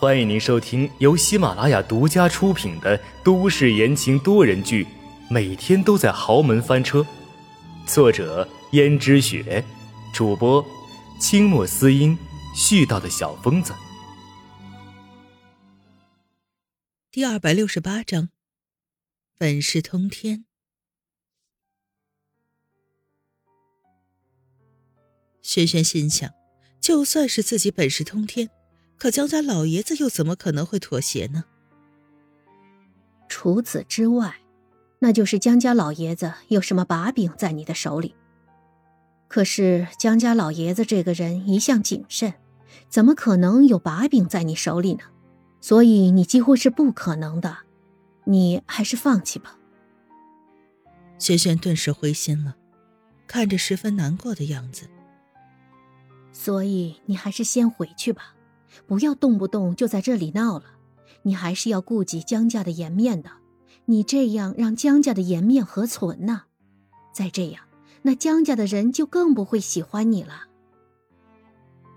欢迎您收听由喜马拉雅独家出品的都市言情多人剧《每天都在豪门翻车》，作者：胭脂雪，主播：清墨思音，絮叨的小疯子。第二百六十八章，本是通天。轩轩心想，就算是自己本事通天，可江家老爷子又怎么可能会妥协呢？除此之外，那就是江家老爷子有什么把柄在你的手里。可是江家老爷子这个人一向谨慎，怎么可能有把柄在你手里呢？所以你几乎是不可能的，你还是放弃吧。轩轩顿时灰心了，看着十分难过的样子。所以你还是先回去吧，不要动不动就在这里闹了。你还是要顾及江家的颜面的，你这样让江家的颜面何存呢？再这样，那江家的人就更不会喜欢你了。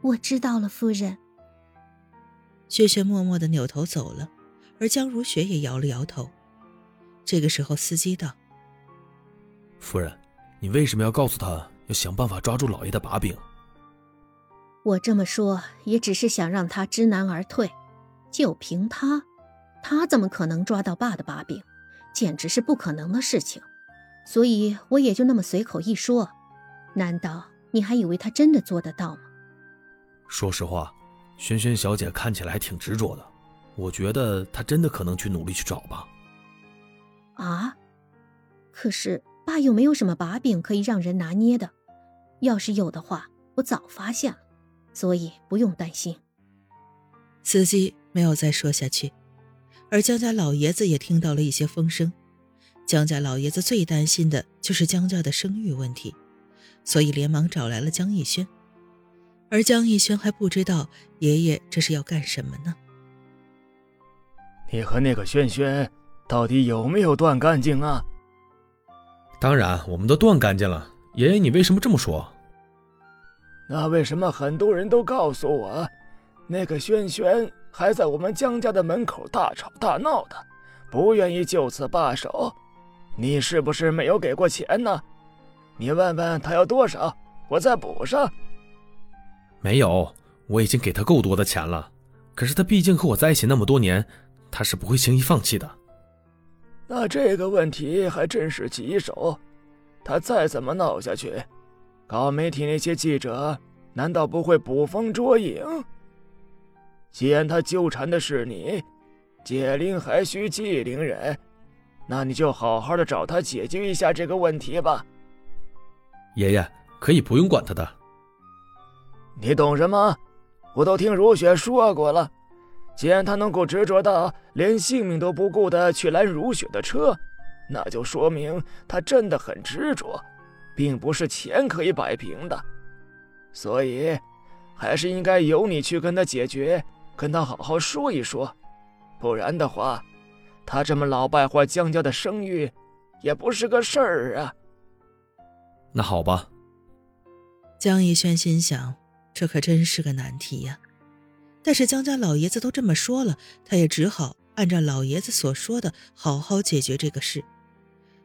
我知道了，夫人。雪雪默默的扭头走了，而江如雪也摇了摇头。这个时候，司机道：“夫人，你为什么要告诉他要想办法抓住老爷的把柄？”我这么说也只是想让他知难而退，就凭他，他怎么可能抓到爸的把柄？简直是不可能的事情。所以我也就那么随口一说。难道你还以为他真的做得到吗？说实话，萱萱小姐看起来还挺执着的。我觉得她真的可能去努力去找吧。啊？可是爸又没有什么把柄可以让人拿捏的。要是有的话，我早发现了。所以不用担心。司机没有再说下去，而江家老爷子也听到了一些风声。江家老爷子最担心的就是江家的声誉问题，所以连忙找来了江逸轩。而江逸轩还不知道爷爷这是要干什么呢。你和那个轩轩到底有没有断干净啊？当然，我们都断干净了。爷爷，你为什么这么说？那为什么很多人都告诉我，那个轩轩还在我们江家的门口大吵大闹的，不愿意就此罢手？你是不是没有给过钱呢？你问问他要多少，我再补上。没有，我已经给他够多的钱了。可是他毕竟和我在一起那么多年，他是不会轻易放弃的。那这个问题还真是棘手。他再怎么闹下去。搞媒体那些记者难道不会捕风捉影？既然他纠缠的是你，解铃还须系铃人，那你就好好的找他解决一下这个问题吧。爷爷可以不用管他的。你懂什么？我都听如雪说过了。既然他能够执着到连性命都不顾的去拦如雪的车，那就说明他真的很执着。并不是钱可以摆平的，所以还是应该由你去跟他解决，跟他好好说一说。不然的话，他这么老败坏江家的声誉，也不是个事儿啊。那好吧。江逸轩心想，这可真是个难题呀。但是江家老爷子都这么说了，他也只好按照老爷子所说的，好好解决这个事，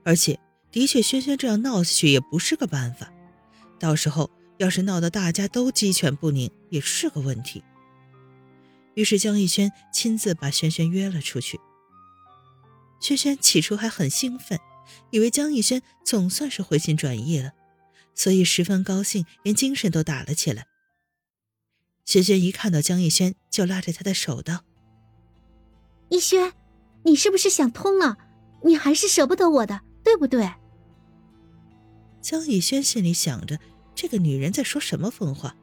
而且。的确，轩轩这样闹下去也不是个办法。到时候要是闹得大家都鸡犬不宁，也是个问题。于是江逸轩亲自把轩轩约了出去。轩轩起初还很兴奋，以为江逸轩总算是回心转意了，所以十分高兴，连精神都打了起来。轩轩一看到江逸轩，就拉着他的手道：“逸轩，你是不是想通了？你还是舍不得我的，对不对？”江逸轩心里想着，这个女人在说什么疯话？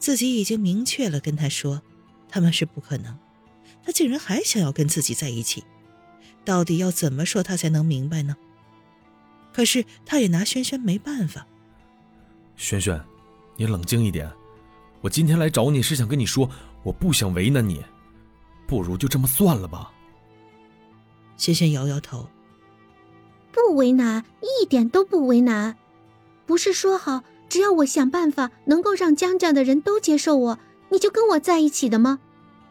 自己已经明确了跟她说，他们是不可能，她竟然还想要跟自己在一起，到底要怎么说她才能明白呢？可是他也拿轩轩没办法。轩轩，你冷静一点，我今天来找你是想跟你说，我不想为难你，不如就这么算了吧。轩轩摇摇头。不为难，一点都不为难。不是说好，只要我想办法能够让江家的人都接受我，你就跟我在一起的吗？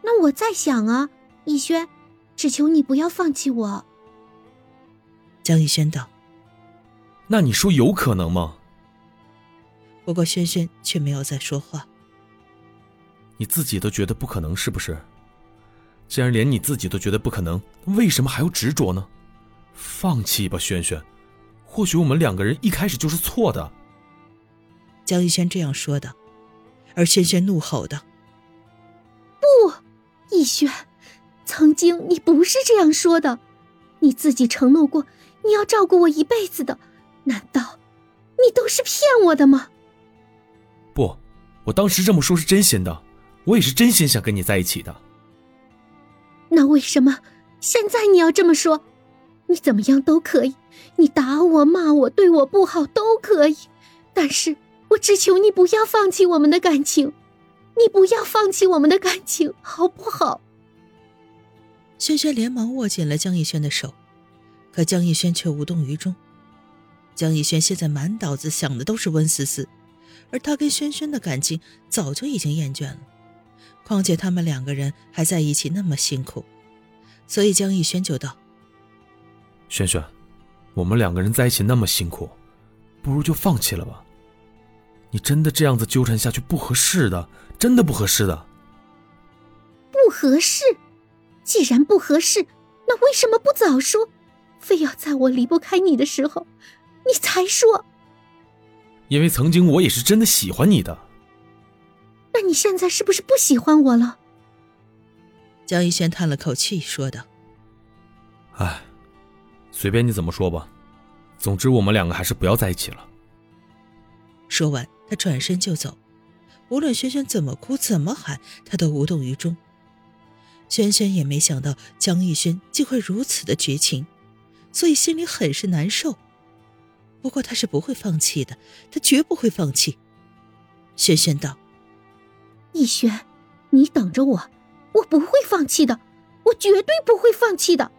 那那我在想啊，逸轩，只求你不要放弃我。江逸轩道：“那你说有可能吗？”不过轩轩却没有再说话。你自己都觉得不可能，是不是？既然连你自己都觉得不可能，为什么还要执着呢？放弃吧，轩轩。或许我们两个人一开始就是错的。江逸轩这样说的，而轩轩怒吼的：“不，逸轩，曾经你不是这样说的，你自己承诺过你要照顾我一辈子的，难道你都是骗我的吗？”不，我当时这么说是真心的，我也是真心想跟你在一起的。那为什么现在你要这么说？你怎么样都可以，你打我、骂我、对我不好都可以，但是我只求你不要放弃我们的感情，你不要放弃我们的感情，好不好？轩轩连忙握紧了江逸轩的手，可江逸轩却无动于衷。江逸轩现在满脑子想的都是温思思，而他跟轩轩的感情早就已经厌倦了，况且他们两个人还在一起那么辛苦，所以江逸轩就道。轩轩，我们两个人在一起那么辛苦，不如就放弃了吧。你真的这样子纠缠下去不合适的，真的不合适的。不合适？既然不合适，那为什么不早说？非要在我离不开你的时候，你才说？因为曾经我也是真的喜欢你的。那你现在是不是不喜欢我了？江一轩叹了口气，说道：“唉。”随便你怎么说吧，总之我们两个还是不要在一起了。说完，他转身就走。无论轩轩怎么哭怎么喊，他都无动于衷。轩轩也没想到江逸轩竟会如此的绝情，所以心里很是难受。不过他是不会放弃的，他绝不会放弃。轩轩道：“逸轩，你等着我，我不会放弃的，我绝对不会放弃的。”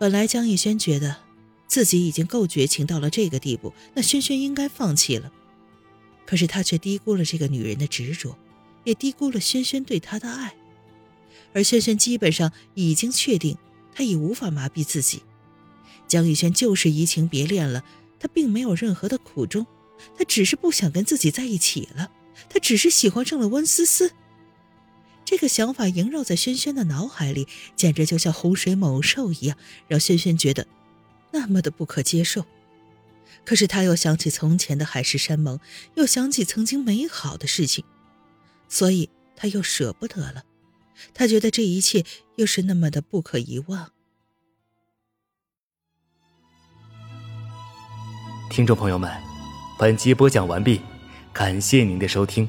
本来江逸轩觉得自己已经够绝情到了这个地步，那轩轩应该放弃了。可是他却低估了这个女人的执着，也低估了轩轩对他的爱。而轩轩基本上已经确定，他已无法麻痹自己。江逸轩就是移情别恋了，他并没有任何的苦衷，他只是不想跟自己在一起了，他只是喜欢上了温思思。这个想法萦绕在轩轩的脑海里，简直就像洪水猛兽一样，让轩轩觉得那么的不可接受。可是他又想起从前的海誓山盟，又想起曾经美好的事情，所以他又舍不得了。他觉得这一切又是那么的不可遗忘。听众朋友们，本集播讲完毕，感谢您的收听。